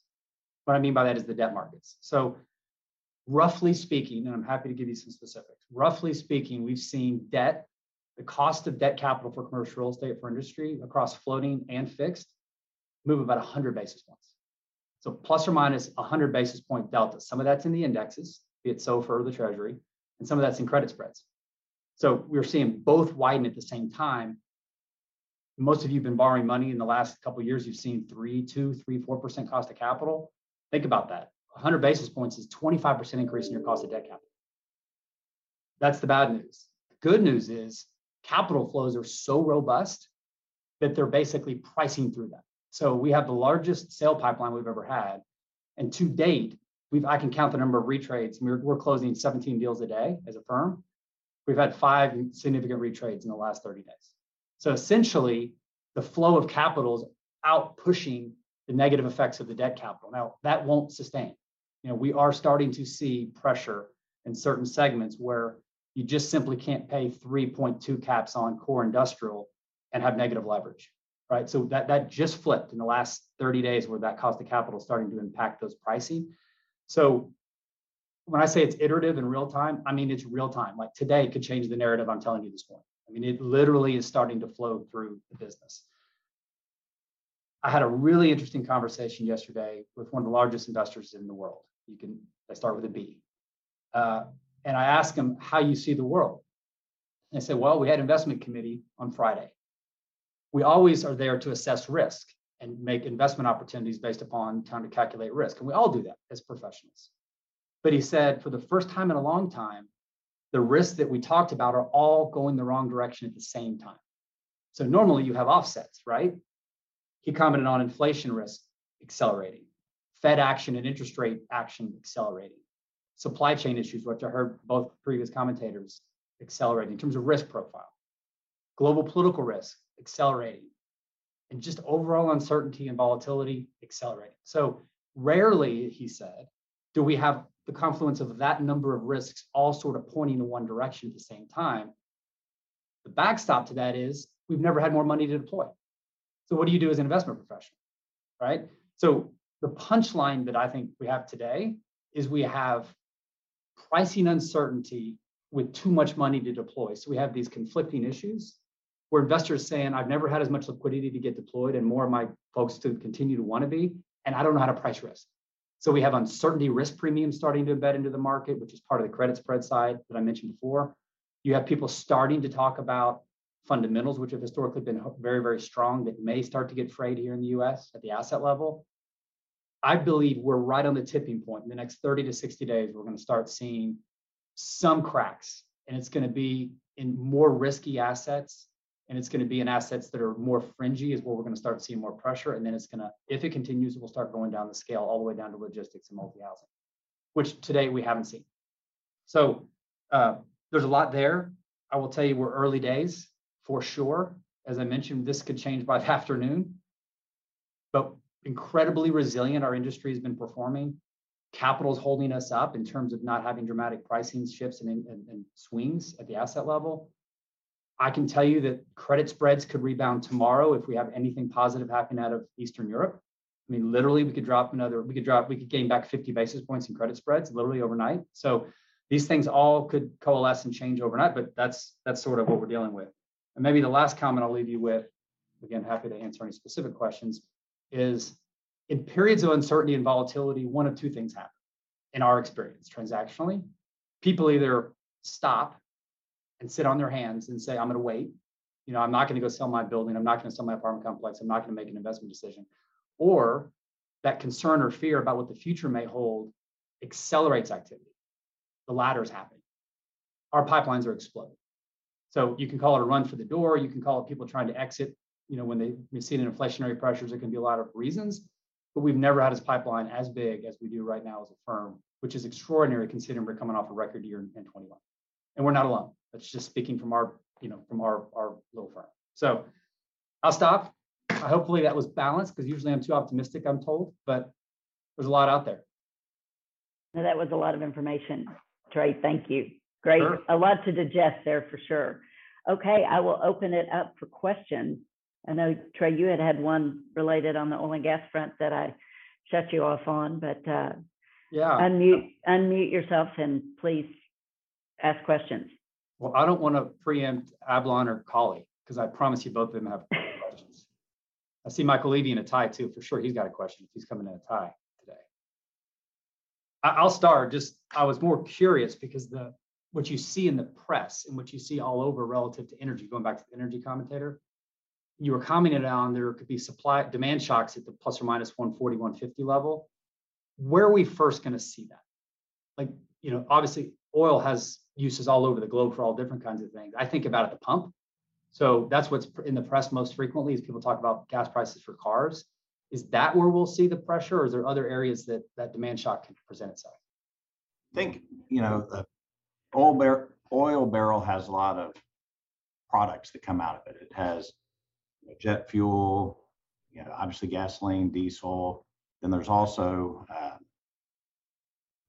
What I mean by that is the debt markets. So roughly speaking, and I'm happy to give you some specifics, roughly speaking, we've seen debt, the cost of debt capital for commercial real estate for industry across floating and fixed move about 100 basis points. So plus or minus 100 basis point delta. Some of that's in the indexes, be it SOFR or the Treasury, and some of that's in credit spreads. So we're seeing both widen at the same time. Most of you have been borrowing money in the last couple years. You've seen three, two, three, four percent cost of capital. Think about that. 100 basis points is 25% increase in your cost of debt capital. That's the bad news. The good news is capital flows are so robust that they're basically pricing through that. So we have the largest sale pipeline we've ever had. And to date, we've I can count the number of retrades. We're, we're closing 17 deals a day as a firm. We've had five significant retrades in the last 30 days. So essentially, the flow of capital is out pushing the negative effects of the debt capital. Now, that won't sustain. You know, we are starting to see pressure in certain segments where you just simply can't pay 3.2 caps on core industrial and have negative leverage right? So that, that just flipped in the last 30 days where that cost of capital is starting to impact those pricing. So when I say it's iterative in real time, I mean it's real time. Like today could change the narrative I'm telling you this morning. I mean, it literally is starting to flow through the business. I had a really interesting conversation yesterday with one of the largest investors in the world. You can, I start with a B. Uh, and I asked him how you see the world. And I said, well, we had investment committee on Friday we always are there to assess risk and make investment opportunities based upon trying to calculate risk. And we all do that as professionals. But he said, for the first time in a long time, the risks that we talked about are all going the wrong direction at the same time. So normally you have offsets, right? He commented on inflation risk accelerating, Fed action and interest rate action accelerating, supply chain issues, which I heard both previous commentators accelerating in terms of risk profile, global political risk accelerating, and just overall uncertainty and volatility accelerating. So rarely, he said, do we have the confluence of that number of risks all sort of pointing in one direction at the same time. The backstop to that is we've never had more money to deploy. So what do you do as an investment professional, right? So the punchline that I think we have today is we have pricing uncertainty with too much money to deploy. So we have these conflicting issues where investors saying, I've never had as much liquidity to get deployed and more of my folks to continue to want to be, and I don't know how to price risk. So we have uncertainty risk premiums starting to embed into the market, which is part of the credit spread side that I mentioned before. You have people starting to talk about fundamentals, which have historically been very, very strong, that may start to get frayed here in the US at the asset level. I believe we're right on the tipping point. In the next 30 to 60 days, we're going to start seeing some cracks, and it's going to be in more risky assets and it's going to be in assets that are more fringy is where we're going to start seeing more pressure and then it's going to if it continues it will start going down the scale all the way down to logistics and multi-housing which today we haven't seen. So uh, there's a lot there. I will tell you we're early days for sure. As i mentioned this could change by the <laughs> afternoon but incredibly resilient. Our industry has been performing. Capital is holding us up in terms of not having dramatic pricing shifts and, and, and swings at the asset level I can tell you that credit spreads could rebound tomorrow if we have anything positive happen out of Eastern Europe. I mean, literally, we could drop another, we could drop, we could gain back 50 basis points in credit spreads literally overnight. So these things all could coalesce and change overnight, but that's that's sort of what we're dealing with. And maybe the last comment I'll leave you with, again, happy to answer any specific questions, is in periods of uncertainty and volatility, one of two things happen in our experience transactionally. People either stop and sit on their hands and say, I'm going to wait. You know, I'm not going to go sell my building. I'm not going to sell my apartment complex. I'm not going to make an investment decision. Or that concern or fear about what the future may hold accelerates activity. The latter is happening. Our pipelines are exploding. So you can call it a run for the door. You can call it people trying to exit. You know, when they see an inflationary pressures, there can be a lot of reasons. But we've never had this pipeline as big as we do right now as a firm, which is extraordinary considering we're coming off a record year in, in 21. And we're not alone. That's just speaking from our, you know, from our our little firm. So I'll stop. Hopefully that was balanced because usually I'm too optimistic, I'm told, but there's a lot out there. Now, that was a lot of information, Trey. Thank you. Great. Sure. A lot to digest there for sure. Okay, I will open it up for questions. I know, Trey, you had had one related on the oil and gas front that I shut you off on, but uh, yeah, unmute unmute yourself and please ask questions. Well, I don't want to preempt Ablon or Collie because I promise you both of them have questions. I see Michael Levy in a tie too, for sure. He's got a question if he's coming in a tie today. I'll start. Just I was more curious because the what you see in the press and what you see all over relative to energy, going back to the energy commentator, you were commenting on there could be supply demand shocks at the plus or minus 140, 150 level. Where are we first going to see that? Like, you know, obviously oil has uses all over the globe for all different kinds of things. I think about at the pump. So that's what's in the press most frequently is people talk about gas prices for cars. Is that where we'll see the pressure or is there other areas that that demand shock can present itself? I think, you know, the oil, bar- oil barrel has a lot of products that come out of it. It has jet fuel, you know, obviously gasoline, diesel. Then there's also uh,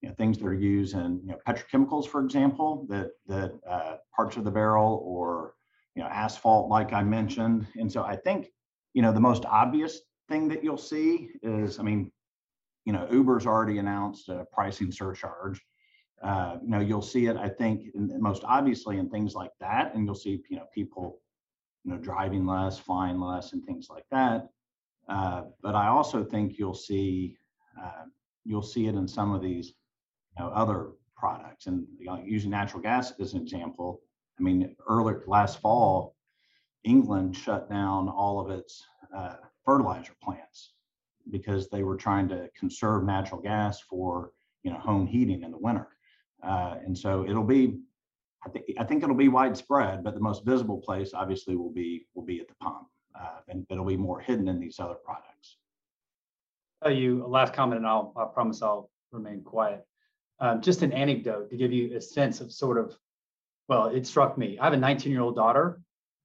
you know, things that are used in you know, petrochemicals, for example, that that uh, parts of the barrel or you know asphalt, like I mentioned. And so I think you know the most obvious thing that you'll see is, I mean, you know, Uber's already announced a pricing surcharge. Uh, you know, you'll see it, I think, in, most obviously in things like that, and you'll see, you know, people, you know, driving less, flying less, and things like that. Uh, but I also think you'll see, uh, you'll see it in some of these, you know, other products. And you know, using natural gas as an example, I mean, earlier last fall, England shut down all of its uh, fertilizer plants because they were trying to conserve natural gas for you know home heating in the winter. Uh, and so it'll be, I think, I think it'll be widespread, but the most visible place obviously will be will be at the pump, uh, and it'll be more hidden in these other products. Tell you a last comment, and I'll I promise I'll remain quiet. Um, just an anecdote to give you a sense of sort of, well, it struck me. I have a 19 year old daughter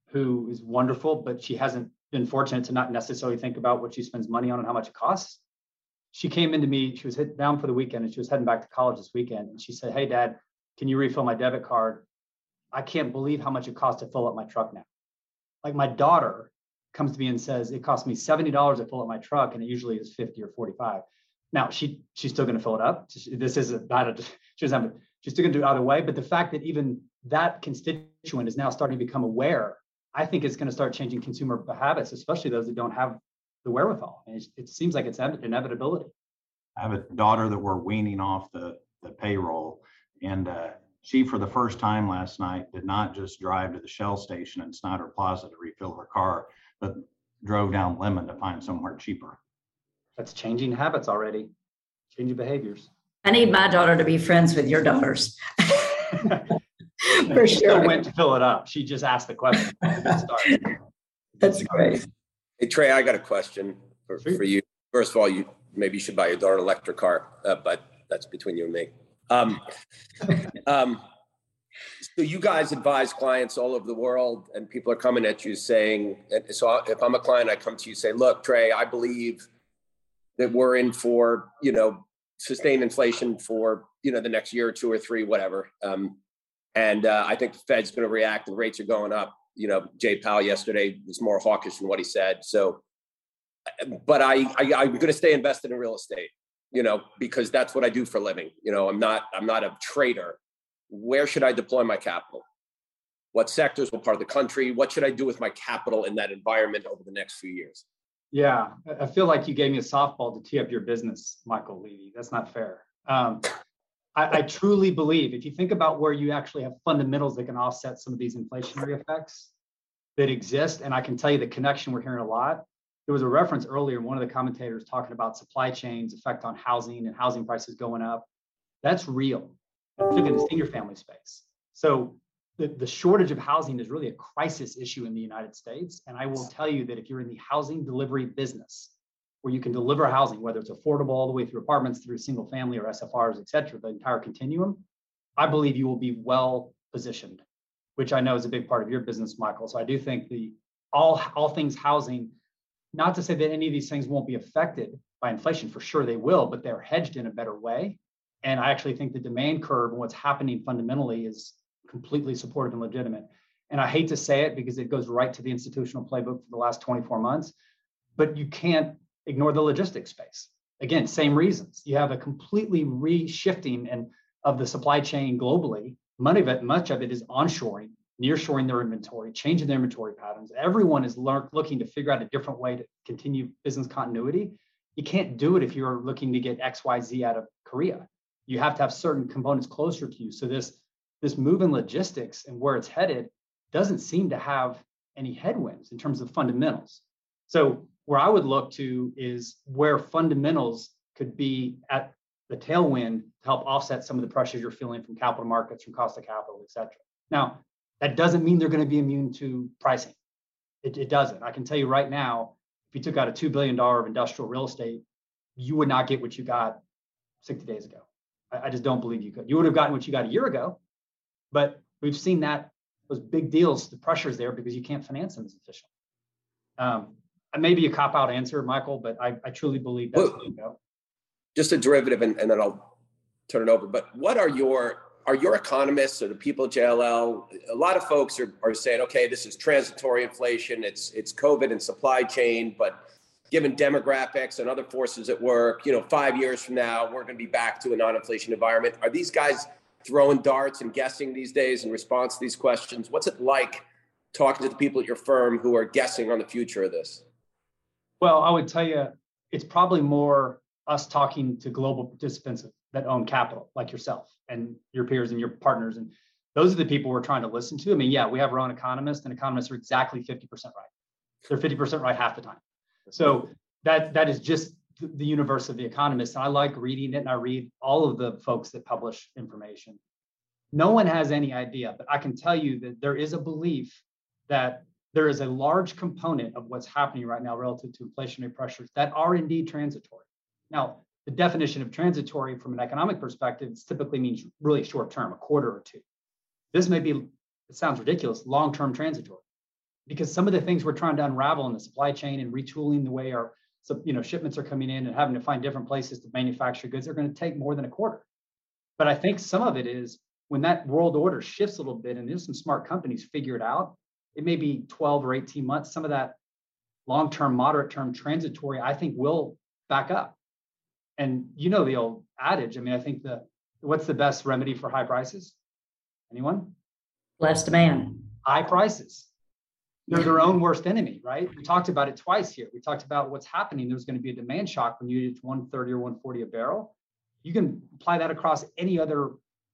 who is wonderful, but she hasn't been fortunate to not necessarily think about what she spends money on and how much it costs she came into me, she was hit down for the weekend and she was heading back to college this weekend. And she said, Hey, dad, can you refill my debit card? I can't believe how much it costs to fill up my truck now. Like my daughter comes to me and says, It costs me $70 to fill up my truck, and it usually is 50 or 45. Now she she's still going to fill it up. This is not a she doesn't she's still going to do it either way. But the fact that even that constituent is now starting to become aware, I think it's going to start changing consumer habits, especially those that don't have the wherewithal. And it seems like it's inevitability. I have a daughter that we're weaning off the, the payroll, and uh, she, for the first time last night, did not just drive to the Shell station in Snider Plaza to refill her car, but drove down Lemmon to find somewhere cheaper. That's changing habits already, changing behaviors. I need my daughter to be friends with your daughters. <laughs> For sure. went to fill it up. She just asked the question. <laughs> That's great. Hey Trey, I got a question for, for you. First of all, you maybe you should buy your daughter an electric car, uh, but that's between you and me. Um, <laughs> um, so you guys advise clients all over the world, and people are coming at you saying, so if I'm a client, I come to you say, look, Trey, I believe that we're in for you know sustained inflation for you know the next year or two or three, whatever. Um, and uh, I think the Fed's going to react, and rates are going up you know, Jay Powell yesterday was more hawkish than what he said. So but I, I I'm going to stay invested in real estate, you know, because that's what I do for a living. You know, I'm not I'm not a trader. Where should I deploy my capital? What sectors? What part of the country? What should I do with my capital in that environment over the next few years? Yeah, I feel like you gave me a softball to tee up your business, Michael Levy. That's not fair. Um, I, I, truly believe if you think about where you actually have fundamentals that can offset some of these inflationary effects that exist, and I can tell you the connection we're hearing a lot. There was a reference earlier, one of the commentators talking about supply chains effect on housing and housing prices going up. That's real, particularly in the senior family space. So the, the shortage of housing is really a crisis issue in the United States. And I will tell you that if you're in the housing delivery business, where you can deliver housing, whether it's affordable all the way through apartments, through single family or SFRs, et cetera, the entire continuum, I believe you will be well positioned, which I know is a big part of your business, Michael. So I do think the all all things housing, not to say that any of these things won't be affected by inflation, for sure they will, but they're hedged in a better way. And I actually think the demand curve and what's happening fundamentally is completely supportive and legitimate. And I hate to say it because it goes right to the institutional playbook for the last 24 months, but you can't ignore the logistics space. Again, same reasons. You have a completely reshifting and of the supply chain globally. Money much of it is onshoring, nearshoring their inventory, changing their inventory patterns. Everyone is looking to figure out a different way to continue business continuity. You can't do it if you're looking to get X, Y, Z out of Korea. You have to have certain components closer to you. So this this move in logistics and where it's headed doesn't seem to have any headwinds in terms of fundamentals. So where I would look to is where fundamentals could be at the tailwind to help offset some of the pressures you're feeling from capital markets, from cost of capital, et cetera. Now, that doesn't mean they're going to be immune to pricing. It, it doesn't. I can tell you right now, if you took out a $2 billion of industrial real estate, you would not get what you got 60 days ago. I, I just don't believe you could. You would have gotten what you got a year ago, but we've seen that those big deals, the pressure's there because you can't finance them as efficiently. Um, maybe a cop out answer, Michael, but I, I truly believe that's well, go. Just a derivative, and, and then I'll turn it over. But what are your are your economists or the people at JLL? A lot of folks are, are saying, okay, this is transitory inflation. It's it's COVID and supply chain, but given demographics and other forces at work, you know, five years from now, we're going to be back to a non-inflation environment. Are these guys throwing darts and guessing these days in response to these questions? What's it like talking to the people at your firm who are guessing on the future of this? Well, I would tell you, it's probably more us talking to global participants that own capital, like yourself and your peers and your partners. And those are the people we're trying to listen to. I mean, yeah, we have our own economists, and economists are exactly 50% right. They're 50% right half the time. So that that is just the universe of the economists. And I like reading it and I read all of the folks that publish information. No one has any idea, but I can tell you that there is a belief that there is a large component of what's happening right now relative to inflationary pressures that are indeed transitory. Now, the definition of transitory from an economic perspective typically means really short term, a quarter or two. This may be, it sounds ridiculous, long term transitory, because some of the things we're trying to unravel in the supply chain and retooling the way our so, you know, shipments are coming in and having to find different places to manufacture goods are going to take more than a quarter. But I think some of it is when that world order shifts a little bit and there's some smart companies figure it out, it may be 12 or 18 months. Some of that long-term, moderate term transitory, I think will back up. And you know the old adage. I mean, I think the what's the best remedy for high prices? Anyone? Less demand. High prices they're their own worst enemy, right? We talked about it twice here. We talked about what's happening. There's going to be a demand shock when you to 130 or 140 a barrel. You can apply that across any other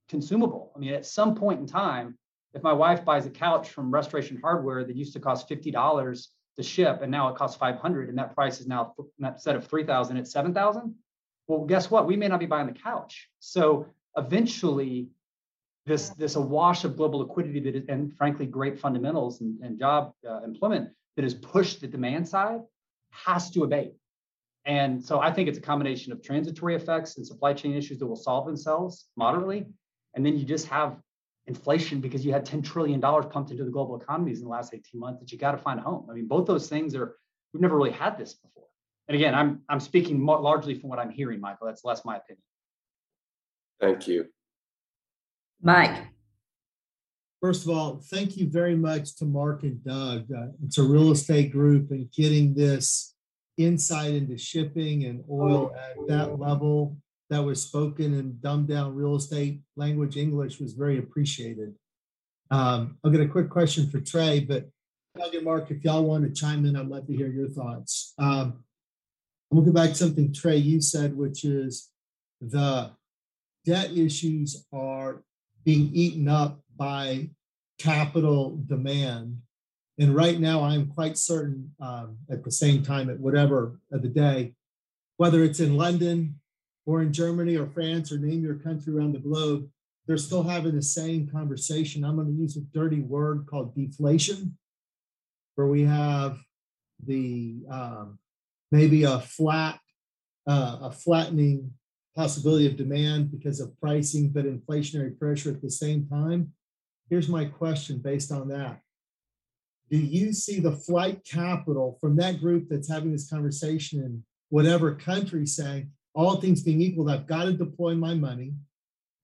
consumable. I mean, at some point in time, if my wife buys a couch from Restoration Hardware that used to cost $50 to ship and now it costs 500 and that price is now instead of 3000 it's 7000 well guess what we may not be buying the couch so eventually this this awash of global liquidity that is, and frankly great fundamentals and, and job uh, employment that has pushed the demand side has to abate. And so i think it's a combination of transitory effects and supply chain issues that will solve themselves moderately. And then you just have inflation because you had 10 trillion dollars pumped into the global economies in the last 18 months that you got to find a home. I mean both those things are we've never really had this before. And again i'm i'm speaking largely from what i'm hearing michael. That's less my opinion. Thank you Mike. First of all, thank you very much to Mark and Doug. Uh, it's a real estate group and getting this insight into shipping and oil at that level that was spoken in dumbed down real estate language English was very appreciated. Um, I'll get a quick question for Trey, but Doug and Mark, if y'all want to chime in, I'd love to hear your thoughts. Um, I'm gonna go back to something Trey you said, which is the debt issues are being eaten up by capital demand. And right now, I'm quite certain um, at the same time, at whatever of the day, whether it's in London or in Germany or France or name your country around the globe, they're still having the same conversation. I'm going to use a dirty word called deflation, where we have the um, maybe a flat, uh, a flattening possibility of demand because of pricing, but inflationary pressure at the same time. Here's my question based on that. Do you see the flight capital from that group that's having this conversation in whatever country saying, all things being equal, I've got to deploy my money.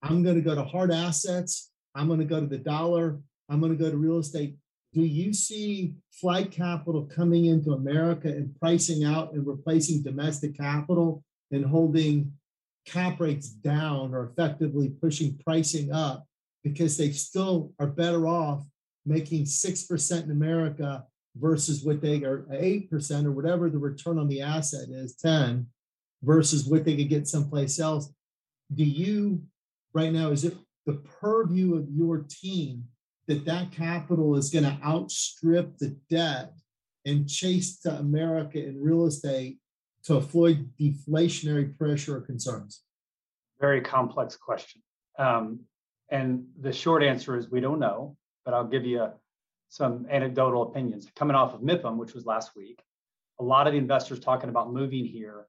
I'm going to go to hard assets. I'm going to go to the dollar. I'm going to go to real estate. Do you see flight capital coming into America and pricing out and replacing domestic capital and holding cap rates down or effectively pushing pricing up because they still are better off making 6% in America versus what they are 8% or whatever the return on the asset is 10 versus what they could get someplace else. Do you right now, is it the purview of your team that that capital is going to outstrip the debt and chase to America in real estate to avoid deflationary pressure or concerns? Very complex question. Um, and the short answer is we don't know, but I'll give you some anecdotal opinions. Coming off of MIPIM, which was last week, a lot of the investors talking about moving here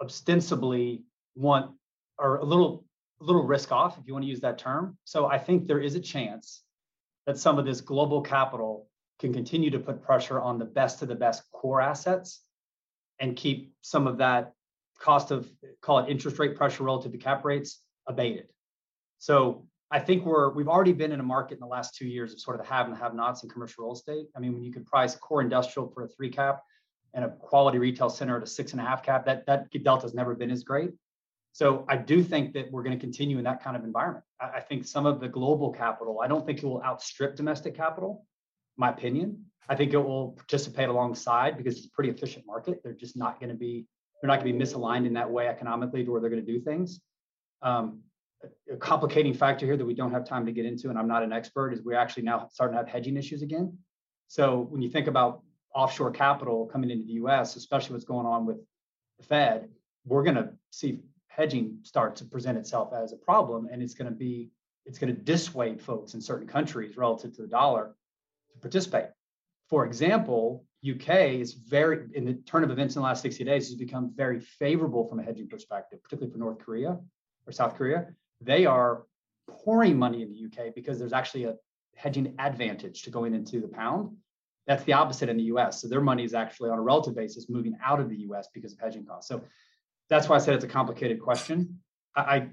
ostensibly want are a little a little risk off if you want to use that term. So I think there is a chance that some of this global capital can continue to put pressure on the best of the best core assets and keep some of that cost of call it interest rate pressure relative to cap rates abated. So I think we're we've already been in a market in the last two years of sort of the have and have nots in commercial real estate. I mean, when you could price core industrial for a three cap and a quality retail center at a six and a half cap, that that delta has never been as great. So I do think that we're going to continue in that kind of environment. I, I think some of the global capital, I don't think it will outstrip domestic capital, my opinion. I think it will participate alongside because it's a pretty efficient market. They're just not going to be they're not going to be misaligned in that way economically to where they're going to do things. Um, a complicating factor here that we don't have time to get into, and I'm not an expert, is we're actually now starting to have hedging issues again. So when you think about offshore capital coming into the US, especially what's going on with the Fed, we're going to see hedging start to present itself as a problem, and it's going to be it's going to dissuade folks in certain countries relative to the dollar to participate. For example, UK is very, in the turn of events in the last 60 days, has become very favorable from a hedging perspective, particularly for North Korea or South Korea. They are pouring money in the UK because there's actually a hedging advantage to going into the pound. That's the opposite in the US. So their money is actually on a relative basis moving out of the US because of hedging costs. So that's why I said it's a complicated question. I,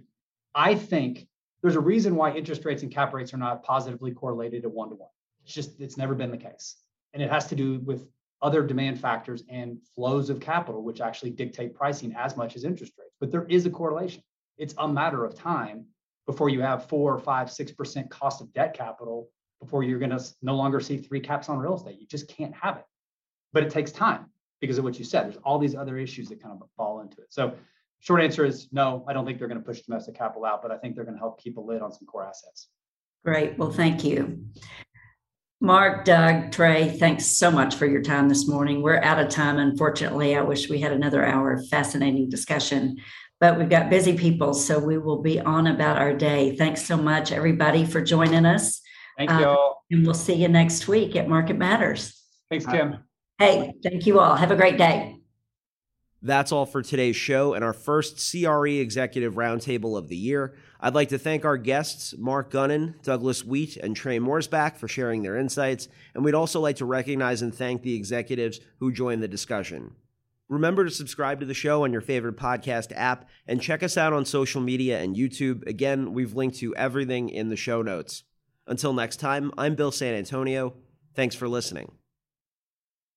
I think there's a reason why interest rates and cap rates are not positively correlated to one to one. It's just, it's never been the case. And it has to do with other demand factors and flows of capital, which actually dictate pricing as much as interest rates. But there is a correlation. It's a matter of time before you have four or five, six percent cost of debt capital before you're going to no longer see three caps on real estate. You just can't have it. But it takes time because of what you said. There's all these other issues that kind of fall into it. So, short answer is no, I don't think they're going to push domestic capital out, but I think they're going to help keep a lid on some core assets. Great. Well, thank you. Mark, Doug, Trey, thanks so much for your time this morning. We're out of time, unfortunately. I wish we had another hour of fascinating discussion, but we've got busy people, so we will be on about our day. Thanks so much, everybody, for joining us. Thank you all. Uh, and we'll see you next week at Market Matters. Thanks, Kim. Hey, thank you all. Have a great day. That's all for today's show and our first CRE Executive Roundtable of the year. I'd like to thank our guests, Mark Gunnin, Douglas Wheat, and Trey Morsbach, for sharing their insights, and we'd also like to recognize and thank the executives who joined the discussion. Remember to subscribe to the show on your favorite podcast app and check us out on social media and YouTube. Again, we've linked to everything in the show notes. Until next time, I'm Bill San Antonio. Thanks for listening.